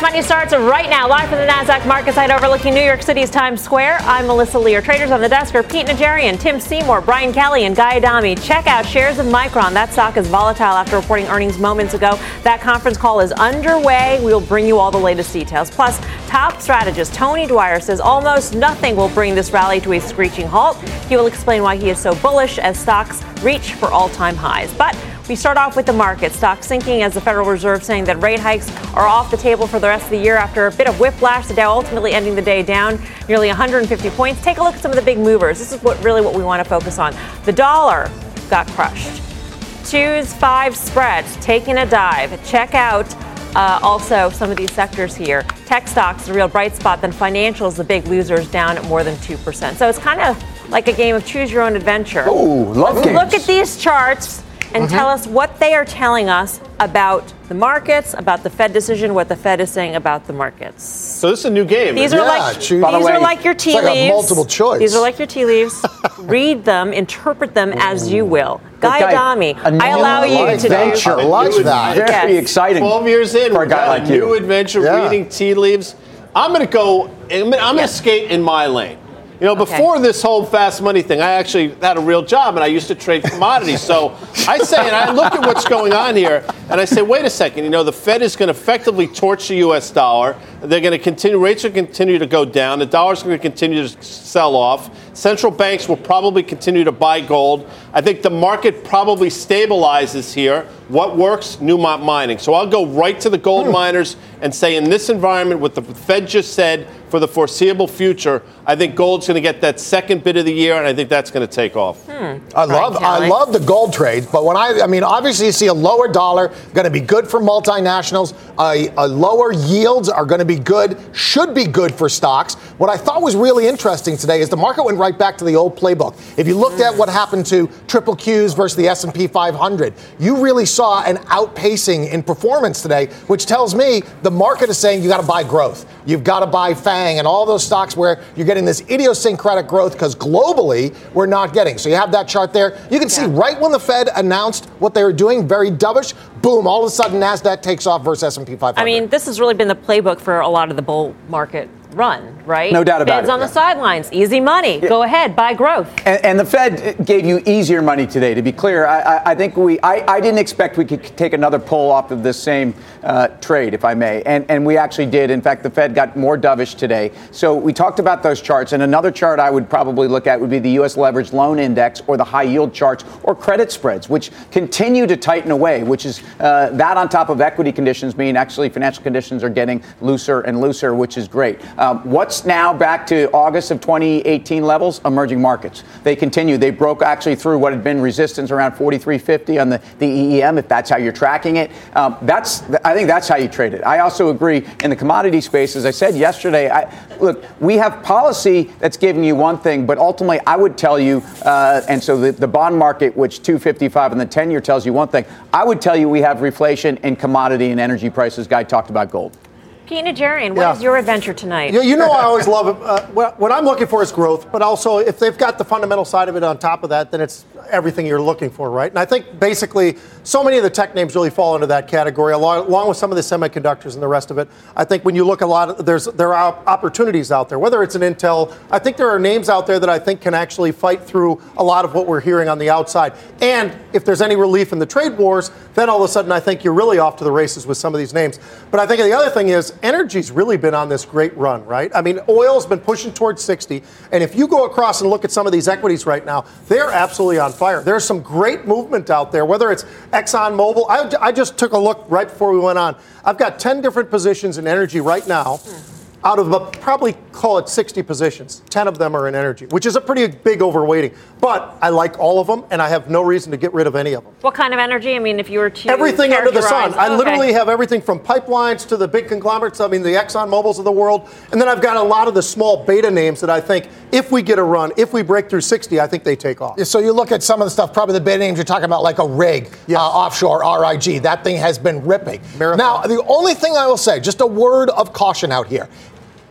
Fast Money starts right now, live from the NASDAQ market site overlooking New York City's Times Square. I'm Melissa Lee. Traders on the desk are Pete Najarian, Tim Seymour, Brian Kelly, and Guy Adami. Check out shares of Micron. That stock is volatile after reporting earnings moments ago. That conference call is underway. We will bring you all the latest details. Plus, top strategist Tony Dwyer says almost nothing will bring this rally to a screeching halt. He will explain why he is so bullish as stocks reach for all time highs. But we start off with the market. Stock sinking as the Federal Reserve saying that rate hikes are off the table for the rest of the year after a bit of whiplash. The Dow ultimately ending the day down nearly 150 points. Take a look at some of the big movers. This is what really what we want to focus on. The dollar got crushed. Choose five spreads taking a dive. Check out uh, also some of these sectors here. Tech stocks, the real bright spot. Then financials, the big losers, down at more than two percent. So it's kind of like a game of choose your own adventure. Oh, love Let's games. look at these charts and mm-hmm. tell us what they are telling us about the markets, about the Fed decision, what the Fed is saying about the markets. So this is a new game. These isn't are it? Yeah, like choose- these By the are like your tea it's like a leaves. multiple choice. These are like your tea leaves. Read them, interpret them as you will. Guy Guy, Adami, I allow you like to that. do. I like that. Very Yes. exciting. 12 years in, for a we've guy got like new you. adventure, Yeah. reading tea leaves. I'm going to go. I'm going to skate in my lane. You know, Okay. before this whole fast money thing, I actually had a real job and I used to trade commodities. so I say, and I look at what's going on here, and I say, wait a second. You know, the Fed is going to effectively torch the U.S. dollar. They're going to continue. Rates are going to continue to go down. The dollar's going to continue to sell off. Central banks will probably continue to buy gold. I think the market probably stabilizes here. What works? Newmont mining. So I'll go right to the gold Hmm. miners and say, in this environment, what the Fed just said for the foreseeable future, I think gold's going to get that second bit of the year, and I think that's going to take off. I love I love the gold trades, but when I I mean obviously you see a lower dollar going to be good for multinationals. A, a lower yields are going to be good, should be good for stocks. What I thought was really interesting today is the market went right back to the old playbook. If you looked at what happened to triple Qs versus the S&P 500, you really saw an outpacing in performance today, which tells me the market is saying you got to buy growth. You've got to buy FANG and all those stocks where you're getting this idiosyncratic growth because globally we're not getting. So you have that chart there. You can see Yeah. right when the Fed announced what they were doing, very dovish, boom, all of a sudden Nasdaq takes off versus S&P 500. I mean, this has really been the playbook for a lot of the bull market run, right? No doubt about Fed's it. on the sidelines, easy money. Go ahead, buy growth. And, and the Fed gave you easier money today. To be clear, I, I, I think we, I, I didn't expect we could take another pull off of this same uh, trade, if I may, and and we actually did. In fact, the Fed got more dovish today. So we talked about those charts, and another chart I would probably look at would be the U.S. leveraged loan index or the high yield charts or credit spreads, which continue to tighten away. Which is uh, that on top of equity conditions mean actually financial conditions are getting looser and looser, which is great. Um, what's now back to August of 2018 levels? Emerging markets. They continue. They broke actually through what had been resistance around 43.50 on the, the EEM, if that's how you're tracking it. Um, that's I think that's how you trade it. I also agree in the commodity space, as I said yesterday. I, look, we have policy that's giving you one thing, but ultimately, I would tell you, uh, and so the, the bond market, which 255 and the 10 year tells you one thing, I would tell you we have reflation in commodity and energy prices. Guy talked about gold. Pete Najarian, what is Yeah. your adventure tonight? You, you know, I always love it. Uh, what, what I'm looking for is growth, but also if they've got the fundamental side of it on top of that, then it's everything you're looking for, right? And I think basically so many of the tech names really fall into that category, along, along with some of the semiconductors and the rest of it. I think when you look a lot, of, there's there are opportunities out there. Whether it's an Intel, I think there are names out there that I think can actually fight through a lot of what we're hearing on the outside. And if there's any relief in the trade wars, then all of a sudden I think you're really off to the races with some of these names. But I think the other thing is energy's really been on this great run, right? I mean, oil's been pushing towards 60, and if you go across and look at some of these equities right now, they're absolutely on fire. There's some great movement out there, whether it's ExxonMobil. I, I just took a look right before we went on. I've got 10 different positions in energy right now. Out of probably call it 60 positions. 10 of them are in energy, which is a pretty big overweighting. But I like all of them, and I have no reason to get rid of any of them. What kind of energy? I mean, if you were to everything under the sun. I Okay. literally have everything from pipelines to the big conglomerates. I mean, the Exxon Mobil's of the world, and then I've got a lot of the small beta names that I think if we get a run, if we break through 60, I think they take off. So you look at some of the stuff, probably the beta names you're talking about, like a rig, Yes. uh, offshore, RIG. That thing has been ripping. Marathon. Now, the only thing I will say, just a word of caution out here.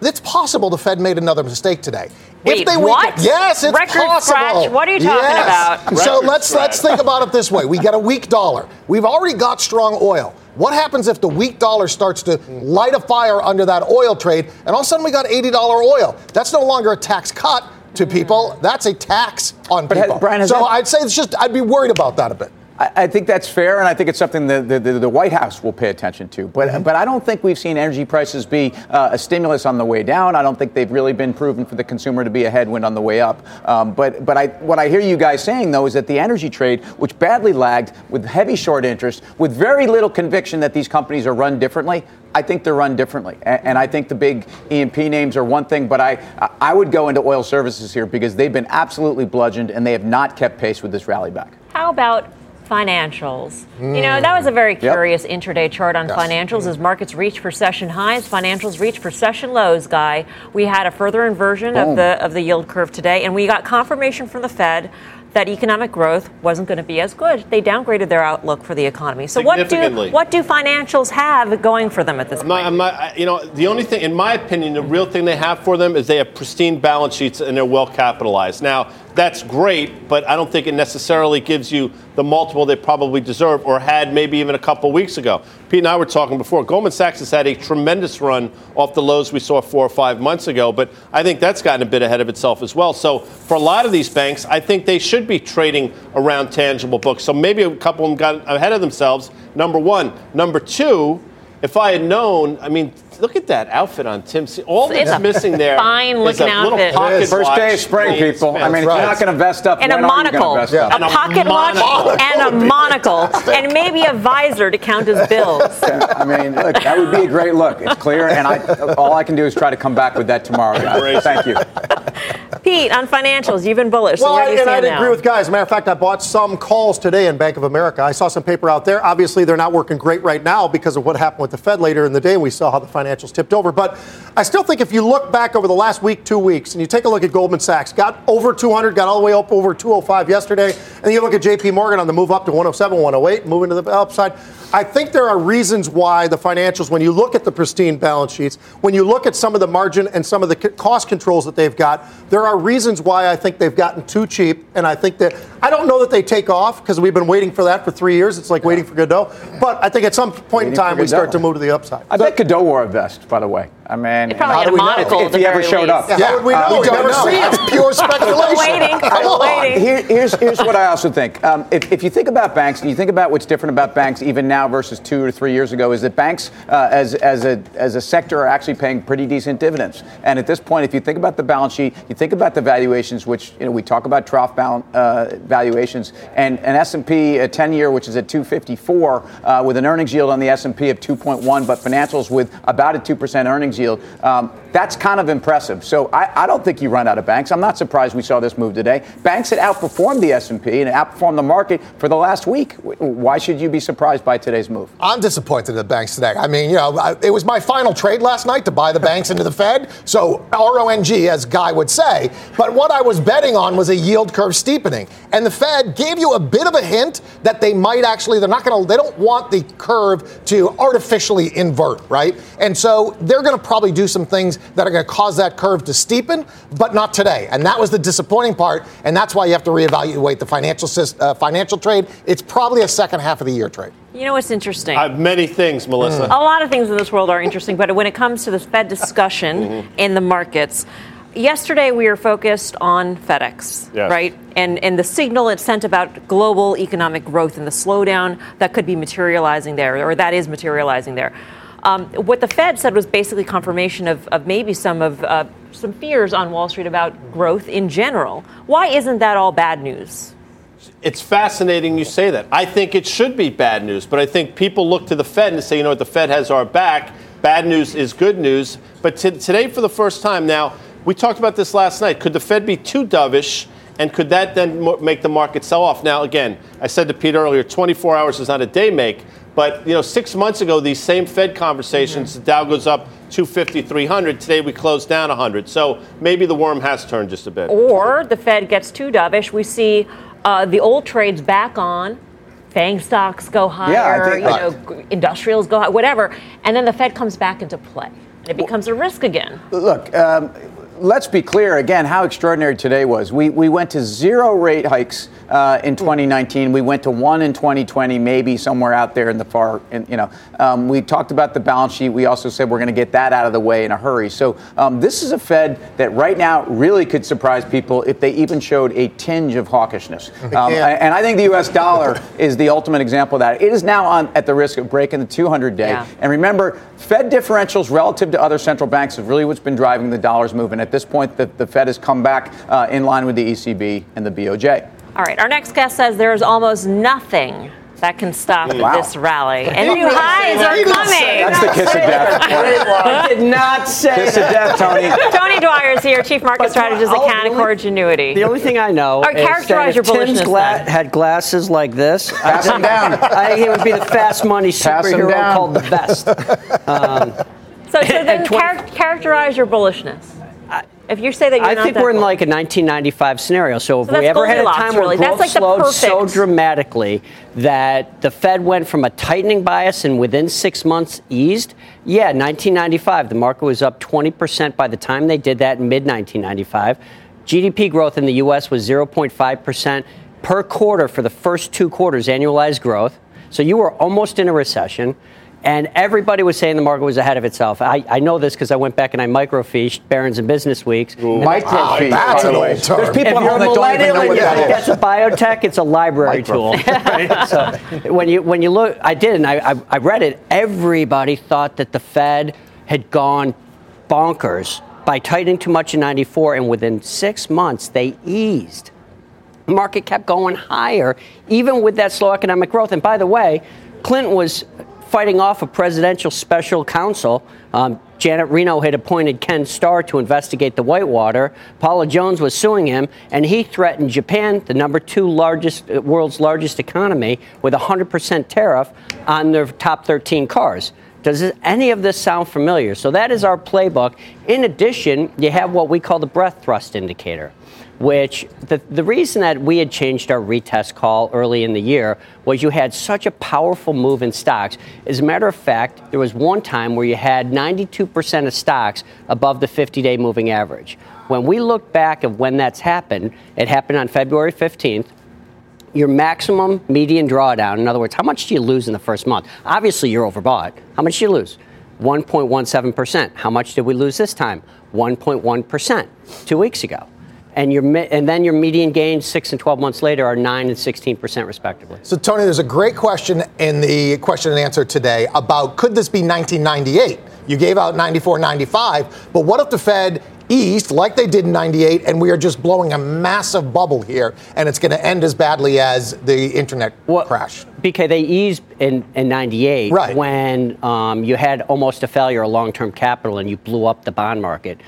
It's possible the Fed made another mistake today. Wait, weaken- what? yes, it's Record possible. scratch? What are you talking Yes. about? So Record let's let's think about it this way: we got a weak dollar. We've already got strong oil. What happens if the weak dollar starts to light a fire under that oil trade, and all of a sudden we got eighty dollar oil? That's no longer a tax cut to people. Hmm. That's a tax on But has- people. Brian, has so that- I'd say it's just I'd be worried about that a bit. I, I think that's fair, and I think it's something that the, the, the White House will pay attention to. But Mm-hmm. but I don't think we've seen energy prices be uh, a stimulus on the way down. I don't think they've really been proven for the consumer to be a headwind on the way up. Um, but but I what I hear you guys saying though is that the energy trade, which badly lagged with heavy short interest, with very little conviction that these companies are run differently. I think they're run differently, and, and I think the big E&P names are one thing, but I I would go into oil services here because they've been absolutely bludgeoned and they have not kept pace with this rally back. How about financials? You know, hmm. that was a very curious intraday chart on Yes. financials hmm. as markets reach for session highs, financials reach for session lows, guy. We had a further inversion of the of the yield curve today and we got confirmation from the Fed that economic growth wasn't going to be as good. They downgraded their outlook for the economy. So what do what do financials have going for them at this I'm not, point? I'm not, you know, the only thing, in my opinion, the real thing they have for them is they have pristine balance sheets and they're well capitalized. Now, that's great, but I don't think it necessarily gives you the multiple they probably deserve or had maybe even a couple weeks ago. Pete and I were talking before. Goldman Sachs has had a tremendous run off the lows we saw four or five months ago, but I think that's gotten a bit ahead of itself as well. So for a lot of these banks, I think they should be trading around tangible books. So maybe a couple of them got ahead of themselves. Number one. Number two, if I had known, I mean, look at that outfit on Tim. C. All It's that's a missing there fine is looking a little outfit. pocket First day of spring, It's people. I mean, if right. you're not going to vest up, and a when are you gonna monocle, vest Yeah. up? a And a pocket watch, monocle. and a monocle, and maybe a visor to count as bills. I mean, look, that would be a great look. It's clear, and I all I can do is try to come back with that tomorrow, guys. Great. Thank you. Pete, on financials, you've been bullish. So Well, where do I, you and I'd now? agree with guys. As a matter of fact, I bought some calls today in Bank of America. I saw some paper out there. Obviously, they're not working great right now because of what happened with the Fed later in the day. We saw how the financials tipped over. But I still think if you look back over the last week, two weeks, and you take a look at Goldman Sachs, got over 200, got all the way up over 205 yesterday, and you look at JP Morgan on the move up to 107, 108, moving to the upside. I think there are reasons why the financials, when you look at the pristine balance sheets, when you look at some of the margin and some of the cost controls that they've got, there are reasons why I think they've gotten too cheap. And I think that I don't know that they take off because we've been waiting for that for three years. It's like waiting for Godot. But I think at some point Waiting in time we start to move to the upside. I bet Godot wore a vest, by the way. I mean, how do we know? monocle if he ever very showed up. least. Yeah, how would we know? we We've don't never know. seen it. That's pure speculation. waiting. I'm waiting. Here, here's, here's what I also think. Um, if, if you think about banks, and you think about what's different about banks even now versus two or three years ago, is that banks, uh, as, as, a, as a sector, are actually paying pretty decent dividends. And at this point, if you think about the balance sheet, you think about the valuations, which you know we talk about trough balance, uh, valuations, and an S&P a 10-year, which is at 254, uh, with an earnings yield on the S&P of 2.1, but financials with about a 2% earnings yield. Um, that's kind of impressive. So I, I don't think you run out of banks. I'm not surprised we saw this move today. Banks had outperformed the S&P and outperformed the market for the last week. Why should you be surprised by today's move? I'm disappointed in the banks today. I mean, you know, I- it was my final trade last night to buy the banks into the Fed. So RONG, as Guy would say. But what I was betting on was a yield curve steepening. And the Fed gave you a bit of a hint that they might actually, they're not going to, they don't want the curve to artificially invert, right? And so they're going to probably do some things that are going to cause that curve to steepen, but not today. And that was the disappointing part. And that's why you have to reevaluate the financial, sys- uh, financial trade. It's probably a second half of the year trade. You know what's interesting? I have many things, Melissa. a lot of things in this world are interesting, but when it comes to the Fed discussion Mm-hmm. in the markets, yesterday we were focused on FedEx, Yes. right? And and the signal it sent about global economic growth and the slowdown that could be materializing there, or that is materializing there. Um, what the Fed said was basically confirmation of, of maybe some of uh, some fears on Wall Street about growth in general. Why isn't that all bad news? It's fascinating you say that. I think it should be bad news, but I think people look to the Fed and say, you know what, the Fed has our back. bad news is good news. But t- today, for the first time, now we talked about this last night. Could the Fed be too dovish? And could that then make the market sell off? Now, again, I said to Pete earlier, 24 hours is not a day make. But you know, six months ago, these same Fed conversations, the Dow goes up 250, 300. Today we closed down 100. So maybe the worm has turned just a bit. Or the Fed gets too dovish. We see uh, the old trades back on. Fang stocks go higher, Yeah, think- you know, g- industrials go high, whatever, and then the Fed comes back into play. And it becomes a risk again. Look, um, let's be clear again how extraordinary today was. We, we went to zero rate hikes uh, in 2019. We went to one in 2020, maybe somewhere out there in the far, in, you know. Um, we talked about the balance sheet. We also said we're going to get that out of the way in a hurry. So um, this is a Fed that right now really could surprise people if they even showed a tinge of hawkishness. Um, and I think the U.S. dollar is the ultimate example of that. It is now on at the risk of breaking the 200 day. Yeah. And remember, Fed differentials relative to other central banks is really what's been driving the dollar's movement. At this point, the, the Fed has come back uh, in line with the ECB and the BOJ. All right, our next guest says there is almost nothing that can stop Wow. this rally. And new highs are coming. That's the kiss of death. I did not say kiss of death, Tony. Tony Dwyer is here, Chief Market But Strategist at I'll- Canaccord Genuity. The only thing I know All right, is characterize that your if Tim's gla- had glasses like this, Pass I him down. I think it would be the fast money superhero called the Best. Um, so, so then 20 char- characterize your bullishness. If you say that you're I not think we're in like a 1995 scenario. So if So we that's ever had a time where really. That's growth like slowed so dramatically that the Fed went from a tightening bias and within six months eased, yeah, 1995, the market was up 20% by the time they did that in mid 1995. GDP growth in the U.S. was 0.5% per quarter for the first two quarters, annualized growth. So you were almost in a recession. And everybody was saying the market was ahead of itself. I, I know this because I went back and I microfished Barron's and Business Weeks. And Microfiche, that's an old term. There's people if at you're a that don't millennial know and you think that's a biotech, it's a library tool. So when you when you look, I did, and I, I I read it. Everybody thought that the Fed had gone bonkers by tightening too much in '94, and within six months they eased. The market kept going higher, even with that slow economic growth. And by the way, Clinton was fighting off a presidential special counsel. Um, Janet Reno had appointed Ken Starr to investigate the Whitewater. Paula Jones was suing him, and he threatened Japan, the number two largest, uh, world's largest economy, with a 100% tariff on their top 13 cars. Does any of this sound familiar? So that is our playbook. In addition, you have what we call the breadth thrust indicator which the, the reason that we had changed our retest call early in the year was you had such a powerful move in stocks. As a matter of fact, there was one time where you had 92% of stocks above the 50 day moving average. When we look back at when that's happened, it happened on February 15th. Your maximum median drawdown, in other words, how much do you lose in the first month? Obviously, you're overbought. How much do you lose? 1.17%. How much did we lose this time? 1.1% two weeks ago. And, your, and then your median gains six and 12 months later are 9 and 16% respectively. So, Tony, there's a great question in the question and answer today about could this be 1998? You gave out 94, 95, but what if the Fed eased like they did in 98 and we are just blowing a massive bubble here and it's going to end as badly as the internet crash? BK, they eased in, in 98 Right. when um, you had almost a failure of long term capital and you blew up the bond market.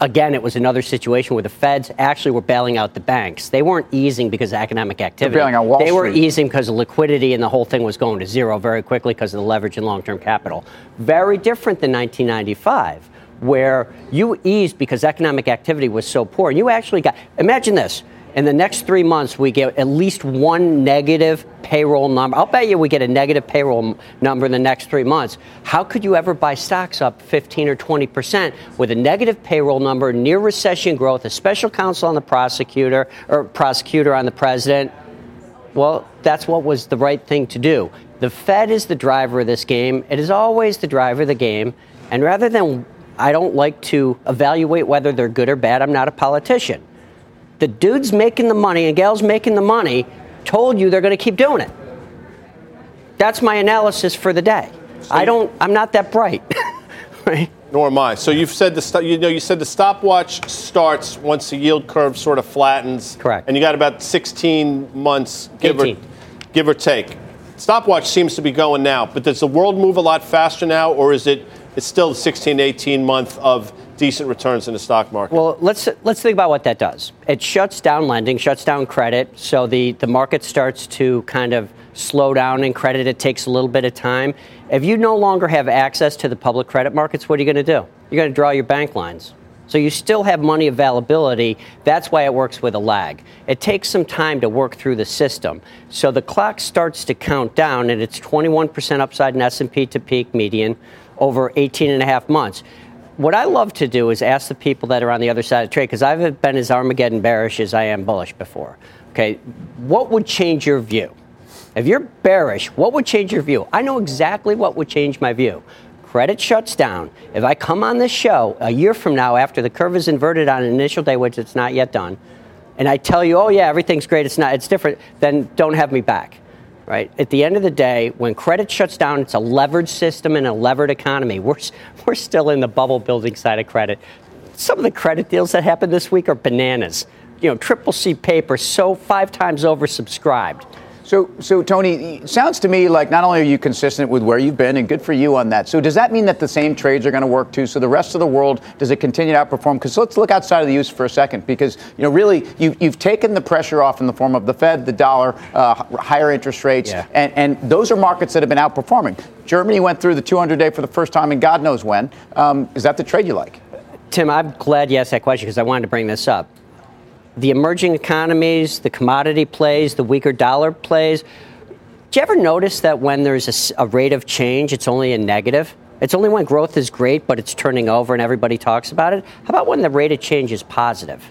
Again, it was another situation where the feds actually were bailing out the banks. They weren't easing because of economic activity. bailing out Wall they were easing because of liquidity and the whole thing was going to zero very quickly because of the leverage in long term capital. Very different than 1995 where you eased because economic activity was so poor. You actually got, imagine this. In the next three months, we get at least one negative payroll number. I'll bet you we get a negative payroll number in the next three months. How could you ever buy stocks up 15 or 20 percent with a negative payroll number, near recession growth, a special counsel on the prosecutor or prosecutor on the president? Well, that's what was the right thing to do. The Fed is the driver of this game. It is always the driver of the game. And rather than, I don't like to evaluate whether they're good or bad, I'm not a politician. The dude's making the money and gal's making the money told you they're going to keep doing it. That's my analysis for the day. I don't, I'm not that bright. right? Nor am I. So you've said the sto- you know you said the stopwatch starts once the yield curve sort of flattens. Correct. And you got about 16 months, give 18. or give or take. Stopwatch seems to be going now, but does the world move a lot faster now, or is it it's still 16, 18 month of decent returns in the stock market. Well, let's let's think about what that does. It shuts down lending, shuts down credit, so the, the market starts to kind of slow down in credit. It takes a little bit of time. If you no longer have access to the public credit markets, what are you going to do? You're going to draw your bank lines. So you still have money availability. That's why it works with a lag. It takes some time to work through the system. So the clock starts to count down, and it's 21% upside in S&P to peak median over 18 and a half months. What I love to do is ask the people that are on the other side of trade, because I've been as Armageddon bearish as I am bullish before. Okay, what would change your view? If you're bearish, what would change your view? I know exactly what would change my view credit shuts down, if I come on this show a year from now after the curve is inverted on an initial day, which it's not yet done, and I tell you, oh yeah, everything's great, it's not, it's different, then don't have me back. Right? At the end of the day, when credit shuts down, it's a leveraged system and a levered economy. We're, we're still in the bubble building side of credit. Some of the credit deals that happened this week are bananas. You know, triple C paper so five times oversubscribed. So, so Tony, sounds to me like not only are you consistent with where you've been, and good for you on that. So, does that mean that the same trades are going to work too? So, the rest of the world does it continue to outperform? Because let's look outside of the U.S. for a second, because you know, really, you, you've taken the pressure off in the form of the Fed, the dollar, uh, higher interest rates, yeah. and, and those are markets that have been outperforming. Germany went through the 200-day for the first time in God knows when. Um, is that the trade you like? Tim, I'm glad you asked that question because I wanted to bring this up the emerging economies, the commodity plays, the weaker dollar plays. Do you ever notice that when there's a, a, rate of change, it's only a negative? It's only when growth is great, but it's turning over and everybody talks about it. How about when the rate of change is positive?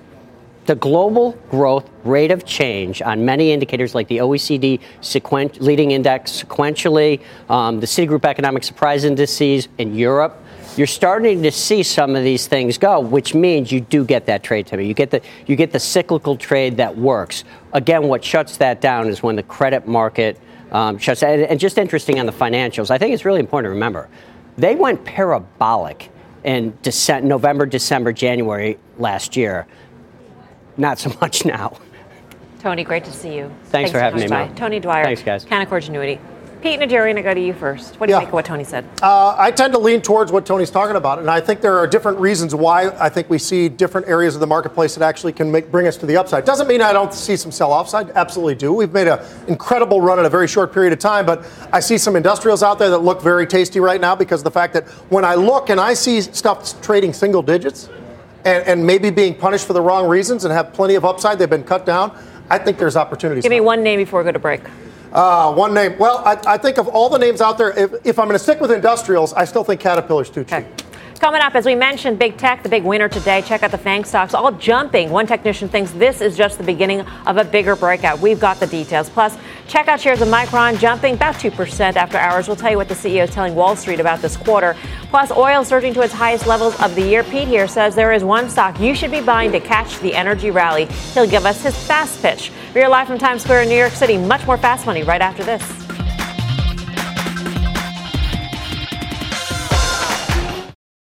The global growth rate of change on many indicators like the OECD sequen- leading index sequentially, um, the Citigroup economic surprise indices in Europe, you're starting to see some of these things go, which means you do get that trade to me. You get the you get the cyclical trade that works. Again, what shuts that down is when the credit market um, shuts. And, and just interesting on the financials, I think it's really important to remember they went parabolic in December, November, December, January last year. Not so much now. Tony, great to see you. Thanks, Thanks for having me, Tony Dwyer. Thanks, guys. Canaccord Genuity. Pete and Najarian, I go to you first. What do you yeah. think of what Tony said? Uh, I tend to lean towards what Tony's talking about, and I think there are different reasons why I think we see different areas of the marketplace that actually can make, bring us to the upside. Doesn't mean I don't see some sell-offs. I absolutely do. We've made an incredible run in a very short period of time, but I see some industrials out there that look very tasty right now because of the fact that when I look and I see stuff trading single digits and, and maybe being punished for the wrong reasons and have plenty of upside, they've been cut down. I think there's opportunities. Give me one name before we go to break. Uh, one name. Well, I, I, think of all the names out there, if, if I'm going to stick with industrials, I still think Caterpillar's too cheap. Okay. Coming up, as we mentioned, big tech, the big winner today. Check out the FANG stocks, all jumping. One technician thinks this is just the beginning of a bigger breakout. We've got the details. Plus, check out shares of Micron jumping about 2% after hours. We'll tell you what the CEO is telling Wall Street about this quarter. Plus, oil surging to its highest levels of the year. Pete here says there is one stock you should be buying to catch the energy rally. He'll give us his fast pitch. We're live from Times Square in New York City. Much more fast money right after this.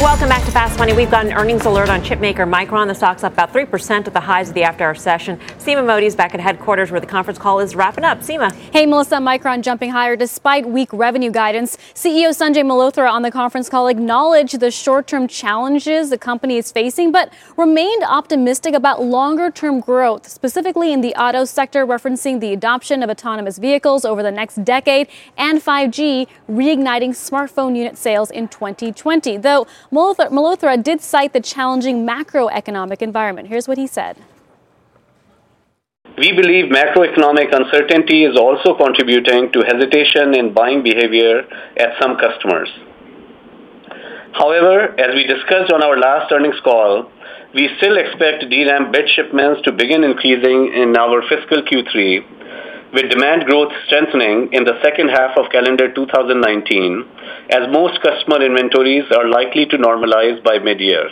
Welcome back to Fast Money. We've got an earnings alert on chipmaker Micron. The stock's up about 3% at the highs of the after hour session. Seema Modi is back at headquarters where the conference call is wrapping up. Seema. Hey, Melissa. Micron jumping higher despite weak revenue guidance. CEO Sanjay Mehrotra on the conference call acknowledged the short term challenges the company is facing, but remained optimistic about longer term growth, specifically in the auto sector, referencing the adoption of autonomous vehicles over the next decade and 5G reigniting smartphone unit sales in 2020. Though Mehrotra did cite the challenging macroeconomic environment. Here's what he said. We believe macroeconomic uncertainty is also contributing to hesitation in buying behavior at some customers. However, as we discussed on our last earnings call, we still expect DRAM bit shipments to begin increasing in our fiscal Q3, with demand growth strengthening in the second half of calendar 2019, as most customer inventories are likely to normalize by mid-year.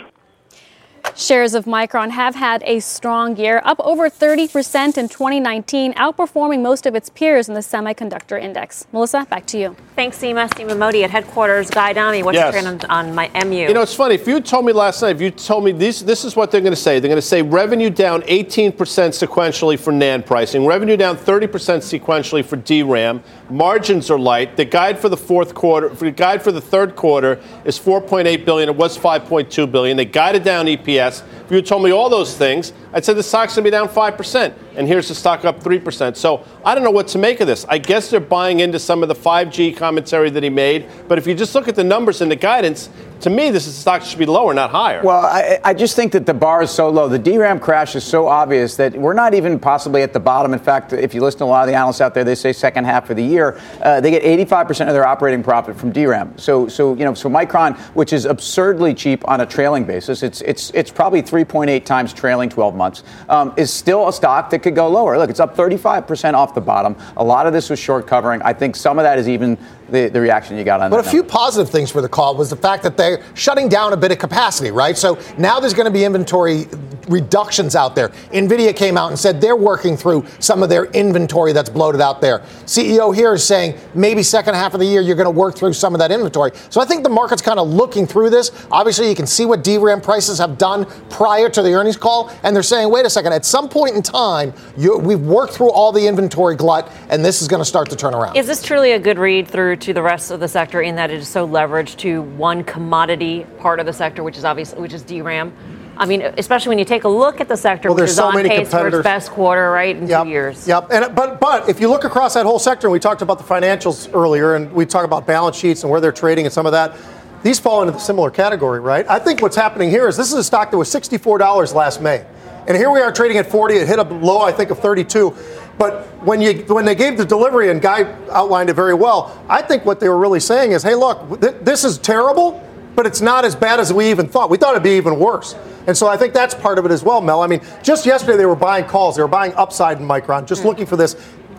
Shares of Micron have had a strong year, up over 30% in 2019, outperforming most of its peers in the semiconductor index. Melissa, back to you. Thanks, Seema. Seema Modi at headquarters. Guy Adami, what's yes. your trend on, on, my MU? You know, it's funny. If you told me last night, if you told me this, this is what they're going to say. They're going to say revenue down 18% sequentially for NAND pricing, revenue down 30% sequentially for DRAM. Margins are light. The guide for the fourth quarter, the guide for the third quarter is 4.8 billion. It was 5.2 billion. They guided down EPS. If you told me all those things, I'd say the stock's going to be down 5%, and here's the stock up 3%. So I don't know what to make of this. I guess they're buying into some of the 5G commentary that he made, but if you just look at the numbers and the guidance, to me, this is, a stock should be lower, not higher. Well, I, I, just think that the bar is so low. The DRAM crash is so obvious that we're not even possibly at the bottom. In fact, if you listen to a lot of the analysts out there, they say second half of the year, uh, they get 85% of their operating profit from DRAM. So, so you know, so Micron, which is absurdly cheap on a trailing basis, it's it's it's probably 3.8 times trailing 12 months, um, is still a stock that could go lower. Look, it's up 35% off the bottom. A lot of this was short covering. I think some of that is even the, the reaction you got on but that. But a few positive things for the call was the fact that they're shutting down a bit of capacity, right? So now there's going to be inventory reductions out there. NVIDIA came out and said they're working through some of their inventory that's bloated out there. CEO here is saying maybe second half of the year you're going to work through some of that inventory. So I think the market's kind of looking through this. Obviously, you can see what DRAM prices have done prior to the earnings call, and they're saying, wait a second, at some point in time, you, we've worked through all the inventory glut, and this is going to start to turn around. Is this truly a good read through to the rest of the sector in that it is so leveraged to one commodity part of the sector, which is obviously which is DRAM? I mean, especially when you take a look at the sector, well, which is so on pace for its best quarter, right, in yep, two years. Yep. And but but if you look across that whole sector, and we talked about the financials earlier, and we talk about balance sheets and where they're trading and some of that. These fall into the similar category, right? I think what's happening here is this is a stock that was $64 last May. And here we are trading at 40. It hit a low, I think, of 32. But when you when they gave the delivery and Guy outlined it very well, I think what they were really saying is, hey, look, th- this is terrible, but it's not as bad as we even thought. We thought it'd be even worse. And so I think that's part of it as well, Mel. I mean, just yesterday they were buying calls. They were buying upside in Micron, just mm. looking for this.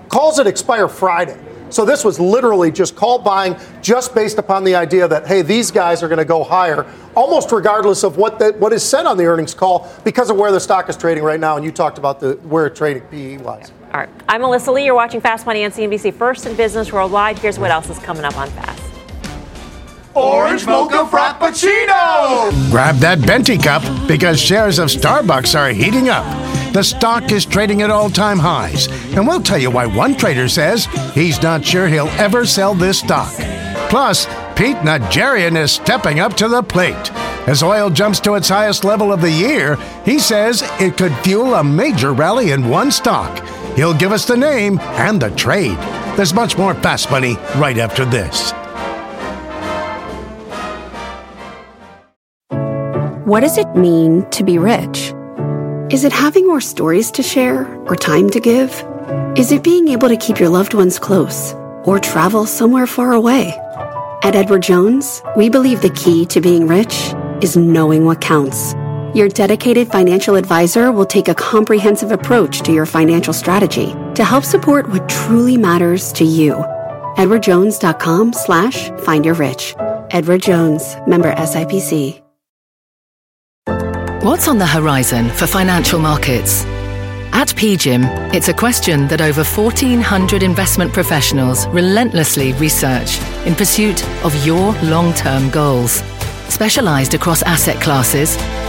Calls that expire Friday. So this was literally just call buying just based upon the idea that, hey, these guys are going to go higher, almost regardless of what, the, what is said on the earnings call because of where the stock is trading right now. And you talked about the where it's trading PE wise. All right. I'm Melissa Lee. You're watching Fast Money on CNBC. First in business worldwide. Here's what else is coming up on Fast. Orange Mocha Frappuccino! Grab that Venti cup because shares of Starbucks are heating up. The stock is trading at all time highs, and we'll tell you why one trader says he's not sure he'll ever sell this stock. Plus, Pete Najarian is stepping up to the plate. As oil jumps to its highest level of the year, he says it could fuel a major rally in one stock. He'll give us the name and the trade. There's much more fast money right after this. What does it mean to be rich? Is it having more stories to share or time to give? Is it being able to keep your loved ones close or travel somewhere far away? At Edward Jones, we believe the key to being rich is knowing what counts. Your dedicated financial advisor will take a comprehensive approach to your financial strategy to help support what truly matters to you. EdwardJones.com slash find your rich. Edward Jones, member SIPC. What's on the horizon for financial markets? At PGIM, it's a question that over 1,400 investment professionals relentlessly research in pursuit of your long term goals. Specialised across asset classes,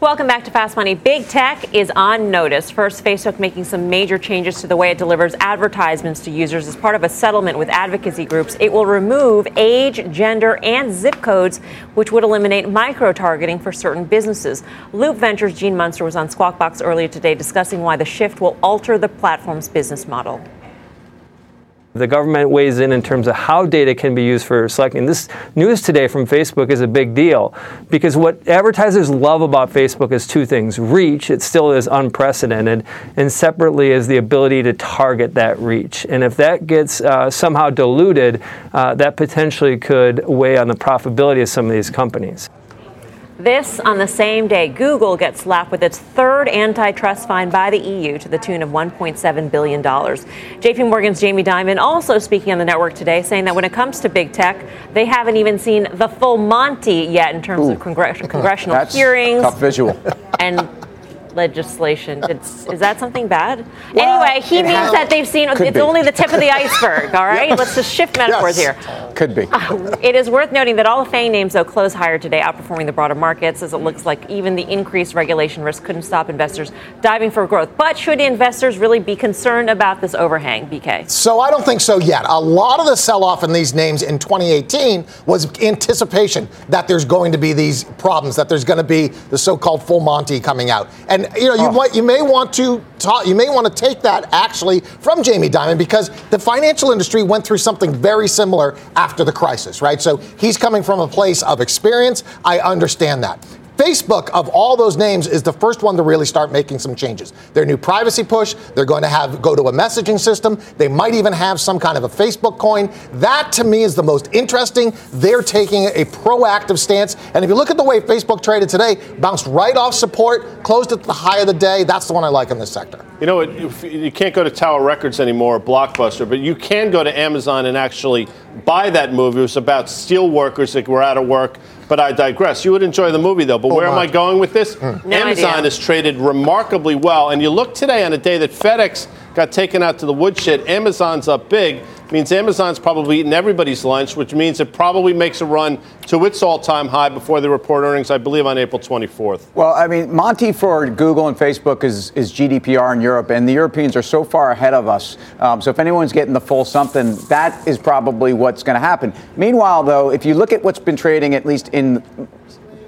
Welcome back to Fast Money. Big tech is on notice. First, Facebook making some major changes to the way it delivers advertisements to users as part of a settlement with advocacy groups. It will remove age, gender, and zip codes, which would eliminate micro targeting for certain businesses. Loop Ventures' Gene Munster was on Squawk Box earlier today discussing why the shift will alter the platform's business model. The government weighs in in terms of how data can be used for selecting. This news today from Facebook is a big deal because what advertisers love about Facebook is two things reach, it still is unprecedented, and separately is the ability to target that reach. And if that gets uh, somehow diluted, uh, that potentially could weigh on the profitability of some of these companies. This on the same day Google gets slapped with its third antitrust fine by the EU to the tune of $1.7 billion. JP Morgan's Jamie Dimon also speaking on the network today, saying that when it comes to big tech, they haven't even seen the full Monty yet in terms Ooh. of congress- congressional That's hearings. Tough visual. And legislation. It's, is that something bad? Well, anyway, he means has, that they've seen it's be. only the tip of the iceberg, all right? Let's just shift metaphors yes. here. Could be. Uh, it is worth noting that all the FANG names, though, closed higher today, outperforming the broader markets, as it looks like even the increased regulation risk couldn't stop investors diving for growth. But should investors really be concerned about this overhang, BK? So I don't think so yet. A lot of the sell off in these names in 2018 was anticipation that there's going to be these problems, that there's going to be the so called full Monty coming out. And you know, you oh. might you may want to talk, you may want to take that actually from Jamie Dimon because the financial industry went through something very similar after the crisis, right? So he's coming from a place of experience. I understand that. Facebook, of all those names, is the first one to really start making some changes. Their new privacy push, they're going to have go to a messaging system. They might even have some kind of a Facebook coin. That to me is the most interesting. They're taking a proactive stance. And if you look at the way Facebook traded today, bounced right off support, closed at the high of the day. That's the one I like in this sector. You know, you can't go to Tower Records anymore, Blockbuster, but you can go to Amazon and actually buy that movie. It was about steel workers that were out of work but I digress. You would enjoy the movie, though. But oh, where my. am I going with this? Mm. No Amazon idea. has traded remarkably well. And you look today on a day that FedEx got taken out to the woodshed, Amazon's up big means Amazon's probably eaten everybody's lunch, which means it probably makes a run to its all-time high before they report earnings, I believe, on April 24th. Well, I mean, Monty for Google and Facebook is, is GDPR in Europe, and the Europeans are so far ahead of us. Um, so if anyone's getting the full something, that is probably what's going to happen. Meanwhile, though, if you look at what's been trading, at least in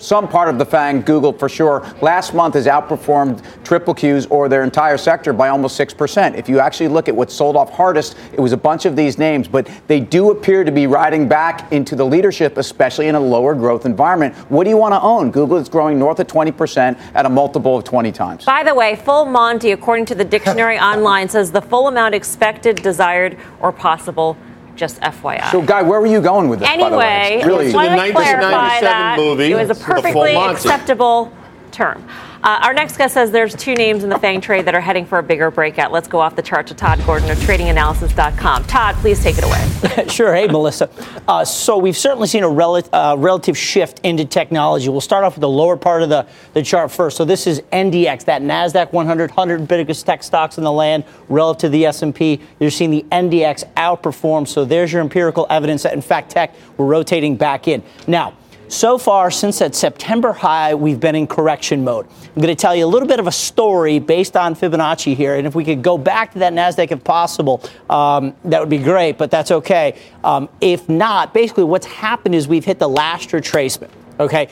some part of the FANG, Google for sure, last month has outperformed triple Qs or their entire sector by almost 6%. If you actually look at what sold off hardest, it was a bunch of these names, but they do appear to be riding back into the leadership, especially in a lower growth environment. What do you want to own? Google is growing north of 20% at a multiple of 20 times. By the way, full Monty, according to the dictionary online, says the full amount expected, desired, or possible just FYI. So, Guy, where were you going with this? Anyway, really, I wanted to clarify that movie, it was a perfectly acceptable term. Uh, our next guest says there's two names in the FANG trade that are heading for a bigger breakout. Let's go off the chart to Todd Gordon of TradingAnalysis.com. Todd, please take it away. sure. Hey, Melissa. Uh, so we've certainly seen a rel- uh, relative shift into technology. We'll start off with the lower part of the, the chart first. So this is NDX, that Nasdaq 100, 100 biggest tech stocks in the land relative to the S&P. You're seeing the NDX outperform. So there's your empirical evidence that, in fact, tech we're rotating back in. Now. So far, since that September high, we've been in correction mode. I'm going to tell you a little bit of a story based on Fibonacci here. And if we could go back to that NASDAQ if possible, um, that would be great, but that's okay. Um, if not, basically what's happened is we've hit the last retracement. Okay.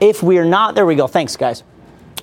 If we're not, there we go. Thanks, guys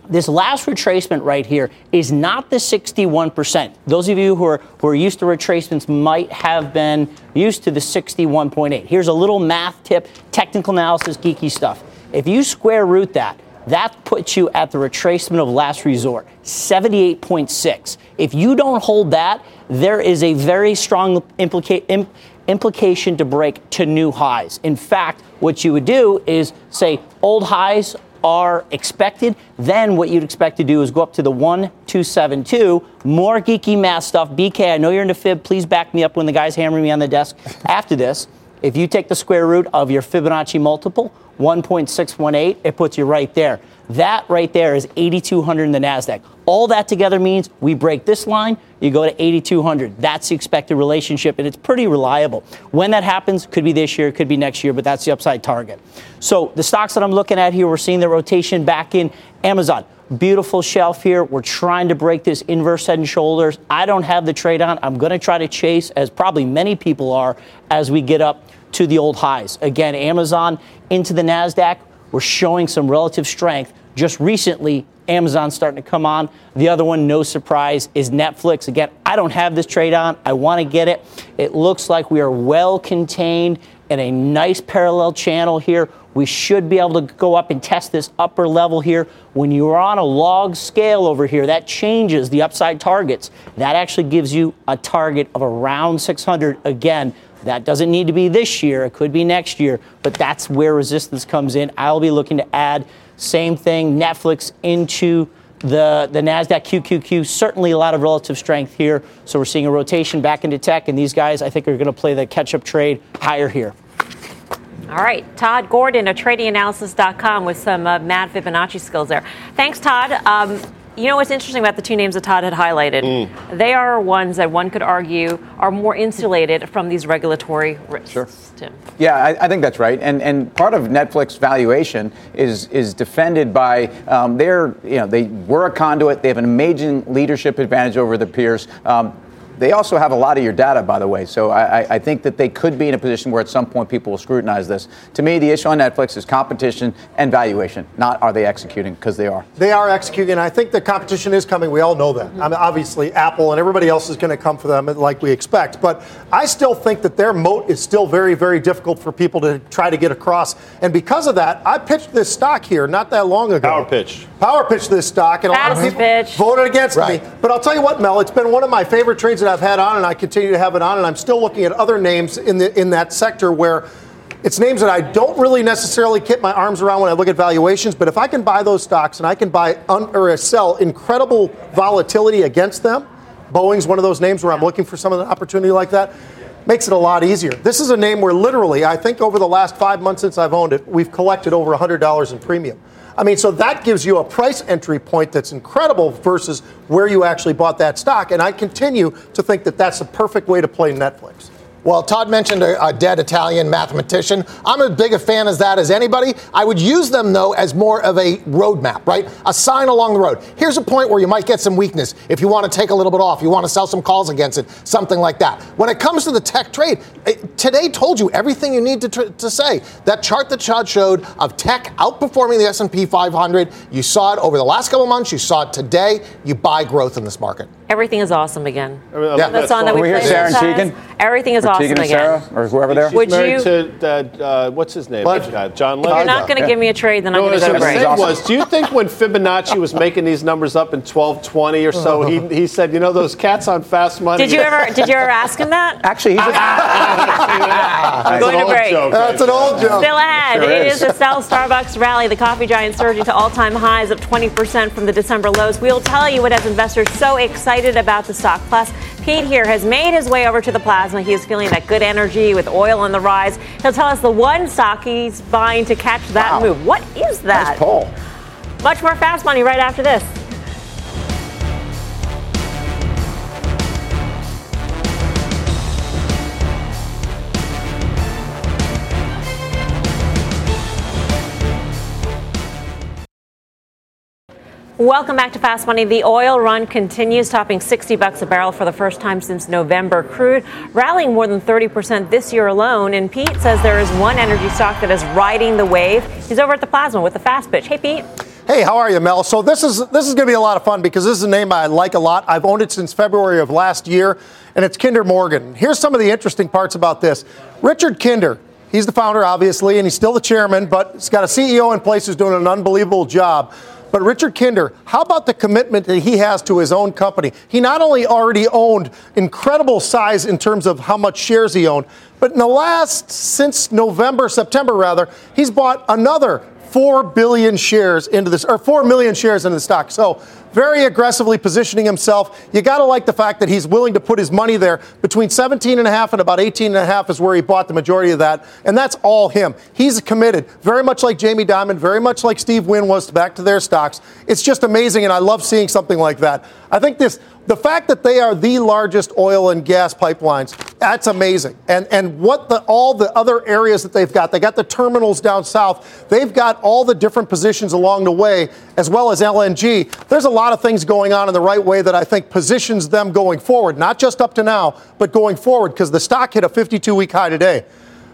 this last retracement right here is not the 61%. Those of you who are, who are used to retracements might have been used to the 61.8. Here's a little math tip, technical analysis, geeky stuff. If you square root that, that puts you at the retracement of last resort, 78.6. If you don't hold that, there is a very strong implica- imp- implication to break to new highs. In fact, what you would do is say old highs are expected, then what you'd expect to do is go up to the 1272. More geeky math stuff. BK, I know you're into fib. Please back me up when the guy's hammering me on the desk after this. If you take the square root of your Fibonacci multiple, 1.618, it puts you right there. That right there is 8,200 in the NASDAQ. All that together means we break this line, you go to 8,200. That's the expected relationship, and it's pretty reliable. When that happens, could be this year, could be next year, but that's the upside target. So the stocks that I'm looking at here, we're seeing the rotation back in Amazon. Beautiful shelf here. We're trying to break this inverse head and shoulders. I don't have the trade on. I'm going to try to chase, as probably many people are, as we get up to the old highs. Again, Amazon into the NASDAQ. We're showing some relative strength. Just recently, Amazon starting to come on. The other one, no surprise, is Netflix. Again, I don't have this trade on. I want to get it. It looks like we are well contained in a nice parallel channel here. We should be able to go up and test this upper level here. When you're on a log scale over here, that changes the upside targets. That actually gives you a target of around 600 again. That doesn't need to be this year. It could be next year, but that's where resistance comes in. I'll be looking to add same thing, Netflix into the, the NASDAQ QQQ. Certainly a lot of relative strength here. So we're seeing a rotation back into tech, and these guys, I think, are going to play the catch up trade higher here. All right, Todd Gordon of tradinganalysis.com with some uh, mad Fibonacci skills there. Thanks, Todd. Um, you know what's interesting about the two names that Todd had highlighted? Mm. They are ones that one could argue are more insulated from these regulatory risks. Sure. Tim. Yeah, I, I, think that's right. And and part of Netflix valuation is is defended by um, their you know they were a conduit. They have an amazing leadership advantage over the peers. Um, they also have a lot of your data, by the way. So I, I, think that they could be in a position where at some point people will scrutinize this. To me, the issue on Netflix is competition and valuation, not are they executing, because they are. They are executing, and I think the competition is coming. We all know that. I mean, obviously, Apple and everybody else is going to come for them like we expect. But I still think that their moat is still very, very difficult for people to try to get across. And because of that, I pitched this stock here not that long ago. Power pitch. Power pitch this stock, and Fast a lot of people pitch. voted against right. me. But I'll tell you what, Mel, it's been one of my favorite trades that I've had on, and I continue to have it on. And I'm still looking at other names in the in that sector where it's names that I don't really necessarily get my arms around when I look at valuations. But if I can buy those stocks and I can buy un, or sell incredible volatility against them, Boeing's one of those names where I'm looking for some of the opportunity like that. Makes it a lot easier. This is a name where literally, I think over the last five months since I've owned it, we've collected over $100 in premium. I mean, so that gives you a price entry point that's incredible versus where you actually bought that stock. And I continue to think that that's the perfect way to play Netflix. Well, Todd mentioned a, a, dead Italian mathematician. I'm as big a fan as that as anybody. I would use them, though, as more of a roadmap, right? A sign along the road. Here's a point where you might get some weakness if you want to take a little bit off, you want to sell some calls against it, something like that. When it comes to the tech trade, it, today told you everything you need to, tr- to say. That chart that Todd showed of tech outperforming the S&P 500, you saw it over the last couple months, you saw it today. You buy growth in this market. Everything is awesome again. Yeah. The song that we We're here, played Sarah and exercise, Tegan. Everything is Or awesome Tegan and again. Sarah, or whoever there. Would married you- to uh, uh, what's his name? Legend. Guy, John If you're not going to give me a trade, then I'm going to go was break. saying was, do you think when Fibonacci was making these numbers up in 1220 or so, he, he said, you know, those cats on fast money. Did you ever? Did you ever ask him that? Actually, he's That's Going to break. joke. That's an old joke. Still ahead. Sure it is. is the Sell Starbucks rally. The coffee giant surging to all-time highs of 20% from the December lows. We'll tell you what has investors so excited about the stock. Plus, Pete here has made his way over to the plaza. He is feeling that good energy with oil on the rise. He'll tell us the one stock he's buying to catch that Wow. move. What is that? nice poll. Much more fast money right after this. Welcome back to Fast Money. The oil run continues, topping 60 bucks a barrel for the first time since November. Crude rallying more than 30% this year alone. And Pete says there is one energy stock that is riding the wave. He's over at the Plaza with the fast pitch. Hey, Pete. Hey, how are you, Mel? So this is this is going to be a lot of fun because this is a name I like a lot. I've owned it since February of last year, and it's Kinder Morgan. Here's some of the interesting parts about this. Richard Kinder, he's the founder, obviously, and he's still the chairman, but he's got a CEO in place who's doing an unbelievable job. But Richard Kinder, how about the commitment that he has to his own company? He not only already owned incredible size in terms of how much shares he owned, but in the last, since November, September rather, he's bought another 4 billion shares into this, or 4 million shares into the stock. So very aggressively positioning himself. You got to like the fact that he's willing to put his money there. Between 17 and a half and about 18 and a half is where he bought the majority of that, and that's all him. He's committed, very much like Jamie Dimon, very much like Steve Wynn was back to their stocks. It's just amazing, and I love seeing something like that. I think this the fact that they are the largest oil and gas pipelines, that's amazing. And and what the all the other areas that they've got, they got the terminals down south. They've got all the different positions along the way, as well as LNG. There's a lot of things going on in the right way that I think positions them going forward, not just up to now, but going forward, because the stock hit a 52 week high today.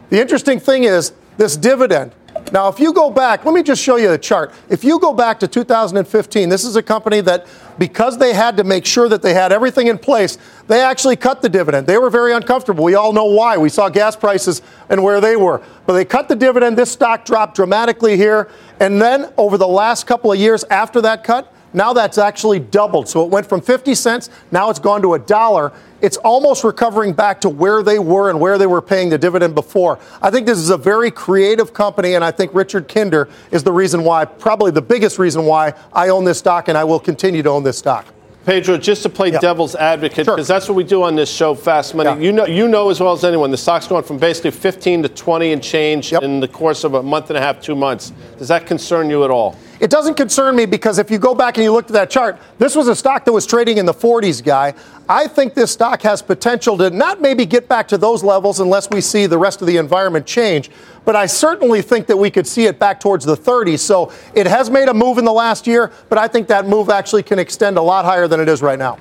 The interesting thing is this dividend. Now, if you go back, let me just show you the chart. If you go back to 2015, this is a company that, because they had to make sure that they had everything in place, they actually cut the dividend. They were very uncomfortable. We all know why. We saw gas prices and where they were. But they cut the dividend. This stock dropped dramatically here. And then over the last couple of years after that cut, now that's actually doubled. So it went from 50 cents, now it's gone to a dollar. It's almost recovering back to where they were and where they were paying the dividend before. I think this is a very creative company, and I think Richard Kinder is the reason why, probably the biggest reason why I own this stock and I will continue to own this stock. Pedro, just to play yeah. devil's advocate, because sure. that's what we do on this show, Fast Money. You know, you know as well as anyone, the stock's going from basically 15 to 20 and change yep. in the course of a month and a half, two months. Does that concern you at all? It doesn't concern me because if you go back and you look at that chart, this was a stock that was trading in the 40s, guy. I think this stock has potential to not maybe get back to those levels unless we see the rest of the environment change, but I certainly think that we could see it back towards the 30s. So it has made a move in the last year, but I think that move actually can extend a lot higher than it is right now.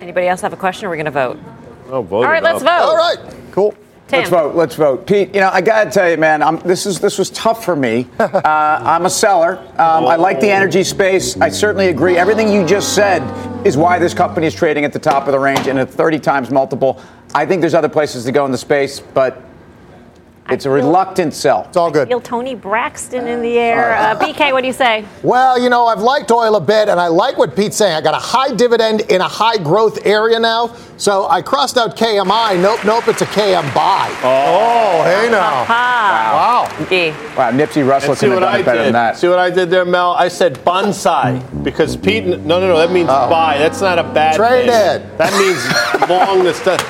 Anybody else have a question? Or are we going to vote? Oh, vote. All right, let's vote. All right, cool. Tim. Let's vote. Let's vote. Pete, you know, I got to tell you, man, I'm, this is this was tough for me. Uh, I'm a seller. Um, I like the energy space. I certainly agree. Everything you just said is why this company is trading at the top of the range and at 30 times multiple. I think there's other places to go in the space, but it's a reluctant sell. It's all good. I feel Toni Braxton in the air. Uh, BK, what do you say? Well, you know, I've liked oil a bit, and I like what Pete's saying. I got a high dividend in a high growth area now, so I crossed out KMI. Nope, nope, it's a KM buy. Oh, oh hey now. Wow. Wow. Wow, Nipsey Russell could have done it better did. than that. See what I did there, Mel? I said bonsai because Pete. No, no, no. That means oh. buy. That's not a bad. Trade thing. it. That means long. This stuff.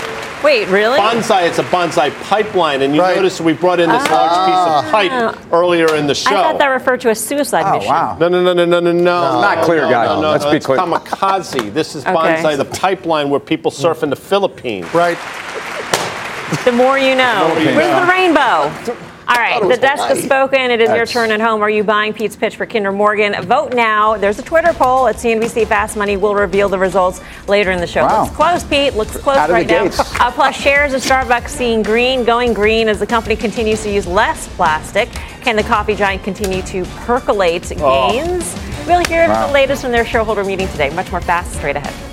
Wait, really? Bonsai, it's a bonsai pipeline, and you Right. notice we brought in this large piece of ah. pipe earlier in the show. I thought that referred to a suicide Oh, mission. wow. no, no, no, no, no, no, no. Not clear, no, guy. No, no, Let's no, be clear. kamikaze. This is Okay. bonsai, the pipeline where people surf in the Philippines. Right. The more you know. more you Where's know. the rainbow? All right, the desk has spoken. It is your turn at home. Are you buying Pete's pitch for Kinder Morgan? Vote now. There's a Twitter poll at CNBC Fast Money. We'll reveal the results later in the show. Wow. Looks close, Pete. Looks close Out right now. Uh, plus, shares of Starbucks seeing green, going green as the company continues to use less plastic. Can the coffee giant continue to percolate Oh. gains? We'll hear Wow. the latest from their shareholder meeting today. Much more fast, straight ahead.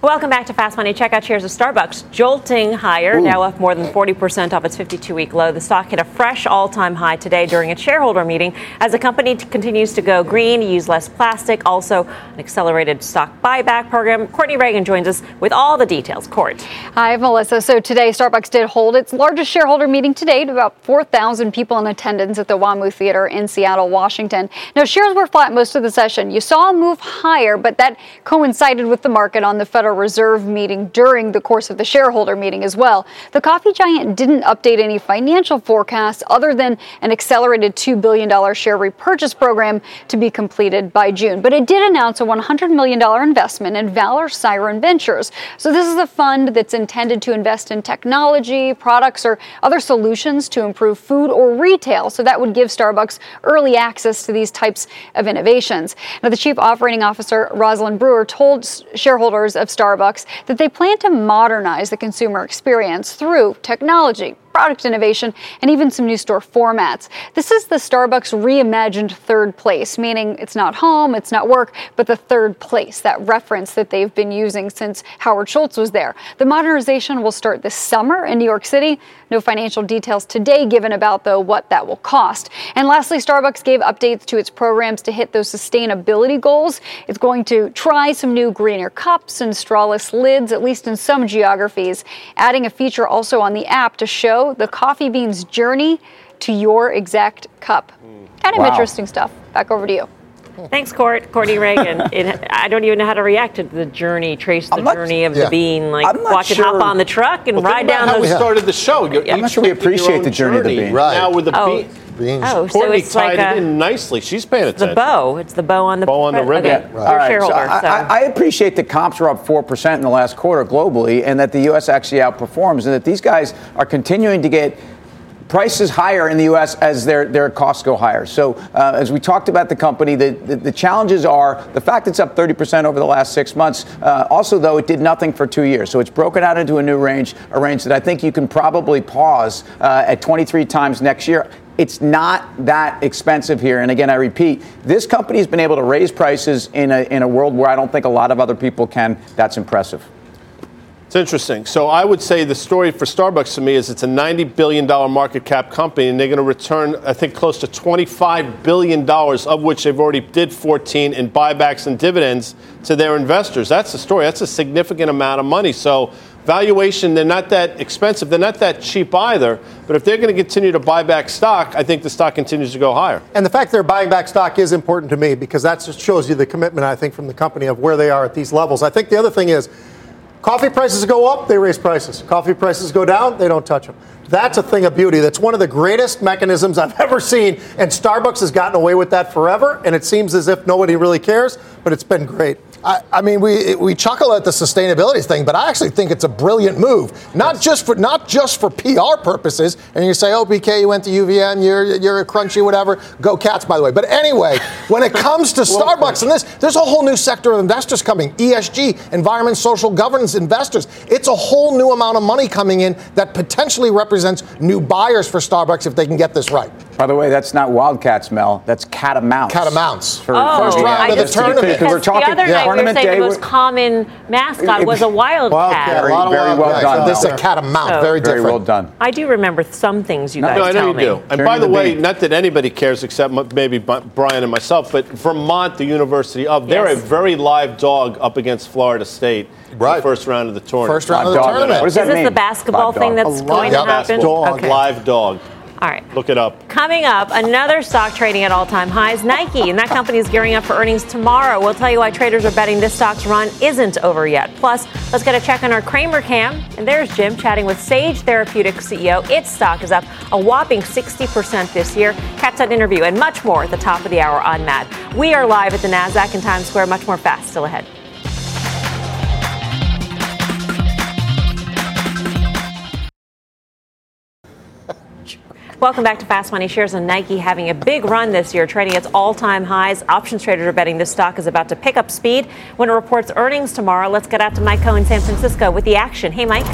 Welcome back to Fast Money. Check out shares of Starbucks jolting higher, now up more than 40% off its 52 week low. The stock hit a fresh all time high today during its shareholder meeting as the company t- continues to go green, use less plastic, also an accelerated stock buyback program. Courtney Reagan joins us with all the details. Court. Hi, Melissa. So today, Starbucks did hold its largest shareholder meeting to date, about 4,000 people in attendance at the WAMU Theater in Seattle, Washington. Now, shares were flat most of the session. You saw a move higher, but that coincided with the market on the Federal Reserve meeting during the course of the shareholder meeting as well. The coffee giant didn't update any financial forecasts other than an accelerated $2 billion share repurchase program to be completed by June. But it did announce a $100 million investment in Valor Siren Ventures. So this is a fund that's intended to invest in technology, products, or other solutions to improve food or retail. So that would give Starbucks early access to these types of innovations. Now, the chief operating officer, Rosalind Brewer, told shareholders of Starbucks that they plan to modernize the consumer experience through technology product innovation, and even some new store formats. This is the Starbucks reimagined third place, meaning it's not home, it's not work, but the third place, that reference that they've been using since Howard Schultz was there. The modernization will start this summer in New York City. No financial details today given about, though, what that will cost. And lastly, Starbucks gave updates to its programs to hit those sustainability goals. It's going to try some new greener cups and strawless lids, at least in some geographies, adding a feature also on the app to show The coffee bean's journey to your exact cup. Kind of Wow. interesting stuff. Back over to you. Thanks, Court. Courtney Reagan. It, I don't even know how to react to the journey, trace the journey of yeah. the bean, like I'm not watch it hop on the truck and Well, think ride about down how the. we started the show. You're I'm not sure we appreciate the journey of the bean. Right. Now with the Oh. bean. Oh, so Courtney it's like tied a- it in nicely. She's paying attention. The bow. It's the bow on the Bow on the ribbon. Okay. Right. You're All a right, so I, so. I, I appreciate the comps are up 4% in the last quarter globally and that the U.S. actually outperforms and that these guys are continuing to get prices higher in the U.S. as their, their costs go higher. So uh, as we talked about the company, the, the, the challenges are the fact it's up 30% over the last six months. Uh, also, though, it did nothing for two years. So it's broken out into a new range, a range that I think you can probably pause uh, at 23 times next year. It's not that expensive here. And again, I repeat, this company has been able to raise prices in a, in a world where I don't think a lot of other people can. That's impressive. It's interesting. So I would say the story for Starbucks to me is it's a $90 billion market cap company, and they're going to return, I think, close to $25 billion, of which they've already did 14 in buybacks and dividends to their investors. That's the story. That's a significant amount of money. So valuation, they're not that expensive. They're not that cheap either. But if they're going to continue to buy back stock, I think the stock continues to go higher. And the fact they're buying back stock is important to me because that just shows you the commitment, I think, from the company of where they are at these levels. I think the other thing is coffee prices go up, they raise prices. Coffee prices go down, they don't touch them. That's a thing of beauty. That's one of the greatest mechanisms I've ever seen. And Starbucks has gotten away with that forever. And it seems as if nobody really cares, but it's been great. I, I mean, we we chuckle at the sustainability thing, but I actually think it's a brilliant move. Not just for not just for PR purposes. And you say, "Oh, BK, you went to UVM, you're you're a crunchy, whatever." Go Cats, by the way. But anyway, when it comes to Starbucks and this, there's a whole new sector of investors coming. ESG, environment, social governance investors. It's a whole new amount of money coming in that potentially represents new buyers for Starbucks if they can get this right. By the way, that's not Wildcats, Mel. That's Catamounts. Catamounts. For, Oh, First round I of the tournament. Because we're talking the other night we were tournament saying day. the most we're- common mascot was a wildcat. Wildcat, Very, a lot of very well wildcats done. out This is a catamount. So- oh. very Very well done. I do remember some things you No, guys No, I know you me. do. And Journey by the to way, Bean. not that anybody cares except maybe Brian and myself, but Vermont, the University of, they're Yes. a very live dog up against Florida State Right. the first round of the tournament. First round of the dog. tournament. What does Is that this mean? the basketball Live thing dog. that's going live to happen? dog. Okay. Live dog. All right. Look it up. Coming up, another stock trading at all time highs, Nike, and that company is gearing up for earnings tomorrow. We'll tell you why traders are betting this stock's run isn't over yet. Plus, let's get a check on our Cramer cam. And there's Jim chatting with Sage Therapeutics CEO. Its stock is up a whopping 60% this year. Catch that interview and much more at the top of the hour on Mad. We are live at the NASDAQ in Times Square. Much more fast still ahead. Welcome back to Fast Money. Shares of Nike having a big run this year, trading its all-time highs. Options traders are betting this stock is about to pick up speed when it reports earnings tomorrow. Let's get out to Mike Khouw in San Francisco with the action. Hey, Mike.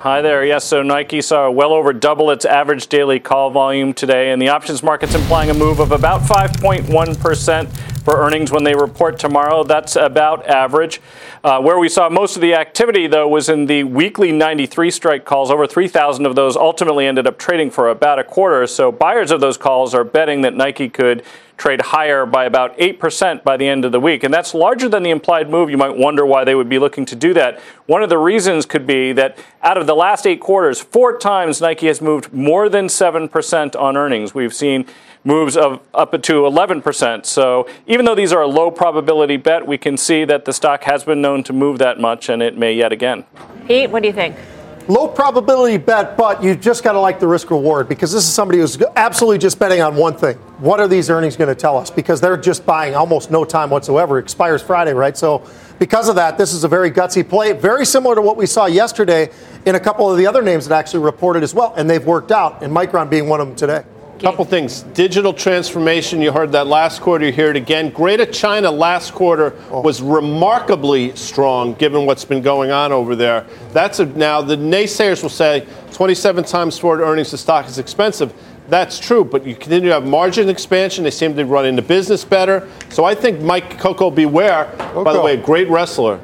Hi there. Yes, so Nike saw well over double its average daily call volume today, and the options market's implying a move of about 5.1% for earnings when they report tomorrow. That's about average. Uh, where we saw most of the activity, though, was in the weekly 93 strike calls. Over 3,000 of those ultimately ended up trading for about a quarter. So buyers of those calls are betting that Nike could trade higher by about 8% by the end of the week. And that's larger than the implied move. You might wonder why they would be looking to do that. One of the reasons could be that out of the last eight quarters, four times Nike has moved more than 7% on earnings. We've seen moves of up to 11%. So even though these are a low probability bet, we can see that the stock has been known to move that much, and it may yet again. Pete, what do you think? Low probability bet, but you just got to like the risk reward because this is somebody who's absolutely just betting on one thing. What are these earnings going to tell us? Because they're just buying almost no time whatsoever. It expires Friday, right? So, because of that, this is a very gutsy play. Very similar to what we saw yesterday in a couple of the other names that actually reported as well, and they've worked out, and Micron being one of them today. Couple things. Digital transformation, you heard that last quarter, you hear it again. Greater China last quarter oh. was remarkably strong given what's been going on over there. That's a, now the naysayers will say 27 times forward earnings the stock is expensive. That's true, but you continue to have margin expansion. They seem to run the business better. So I think Mike Koko B. Ware, by the way, great wrestler,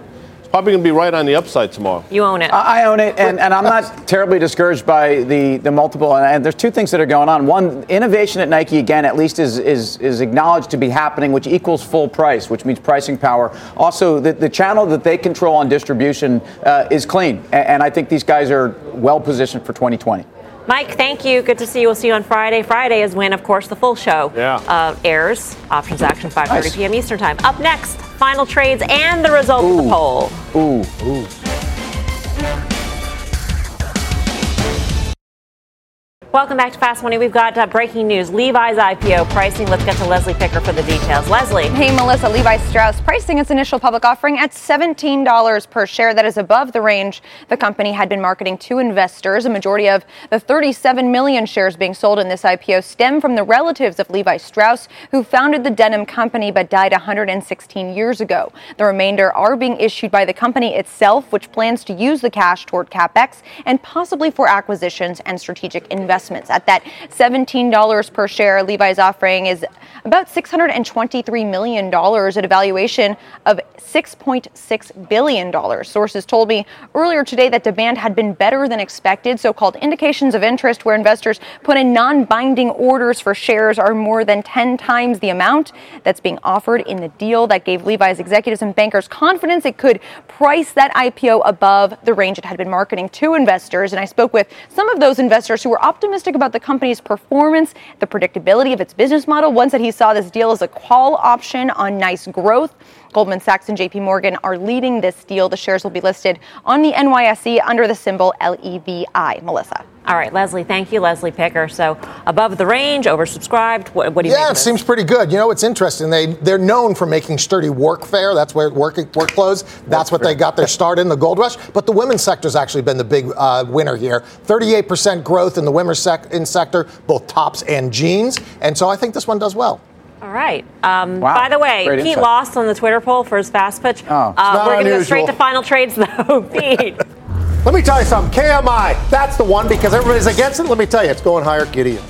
Probably going to be right on the upside tomorrow. You own it. I I own it, and, and I'm not terribly discouraged by the, the multiple. And, and there's two things that are going on. One, innovation at Nike, again, at least is, is, is acknowledged to be happening, which equals full price, which means pricing power. Also, the, the channel that they control on distribution uh, is clean. And, and I think these guys are well positioned for 2020. Mike, thank you. Good to see you. We'll see you on Friday. Friday is when, of course, the full show Yeah. uh, airs. Options action 5:30 Nice. p.m. Eastern time. Up next, final trades and the results of the poll. Ooh, ooh. Welcome back to Fast Money. We've got uh, breaking news: Levi's IPO pricing. Let's get to Leslie Picker for the details. Leslie. Hey, Melissa. Levi Strauss pricing its initial public offering at $17 per share. That is above the range the company had been marketing to investors. A majority of the 37 million shares being sold in this IPO stem from the relatives of Levi Strauss, who founded the denim company but died 116 years ago. The remainder are being issued by the company itself, which plans to use the cash toward capex and possibly for acquisitions and strategic investments. At that $17 per share, Levi's offering is about $623 million at a valuation of $6.6 billion. Sources told me earlier today that demand had been better than expected. So called indications of interest, where investors put in non binding orders for shares, are more than 10 times the amount that's being offered in the deal. That gave Levi's executives and bankers confidence it could price that IPO above the range it had been marketing to investors. And I spoke with some of those investors who were optimistic about the company's performance, the predictability of its business model. One said he saw this deal as a call option on nice growth. Goldman Sachs and JP Morgan are leading this deal. The shares will be listed on the NYSE under the symbol LEVI. Melissa. All right, Leslie. Thank you, Leslie Picker. So above the range, oversubscribed. What, what do you think? Yeah, make it of this? seems pretty good. You know, it's interesting. They they're known for making sturdy workfare. That's where work work clothes. That's what they got their start in the gold rush. But the women's sector's actually been the big uh, winner here. 38% growth in the women's sec- in sector, both tops and jeans. And so I think this one does well. All right. Um, Wow. By the way, Great Pete insight. lost on the Twitter poll for his fast pitch. Oh. Uh, It's we're going to go straight to final trades, though. Pete. Let me tell you something. KMI, that's the one because everybody's against it. Let me tell you, it's going higher. Gideon.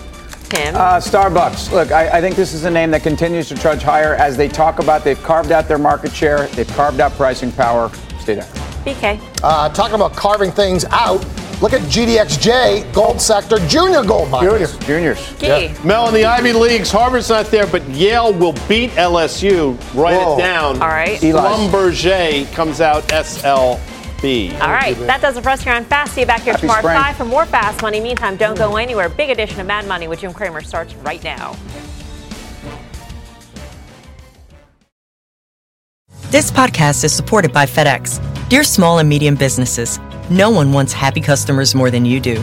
Tim. Uh, Starbucks. Look, I, I think this is a name that continues to trudge higher as they talk about. They've carved out their market share. They've carved out pricing power. Stay there. BK. Uh, talking about carving things out. Look at GDXJ, gold sector, junior gold miners. Juniors. Key. Mel, in the Ivy Leagues, Harvard's not there, but Yale will beat LSU. Write Whoa. it down. All right. Schlumberger comes out SLB. All right, that does it for us here on Fast. See you back here Happy tomorrow at spring. 5 for more Fast Money. Meantime, don't go anywhere. Big edition of Mad Money with Jim Cramer starts right now. This podcast is supported by FedEx. Dear small and medium businesses, no one wants happy customers more than you do.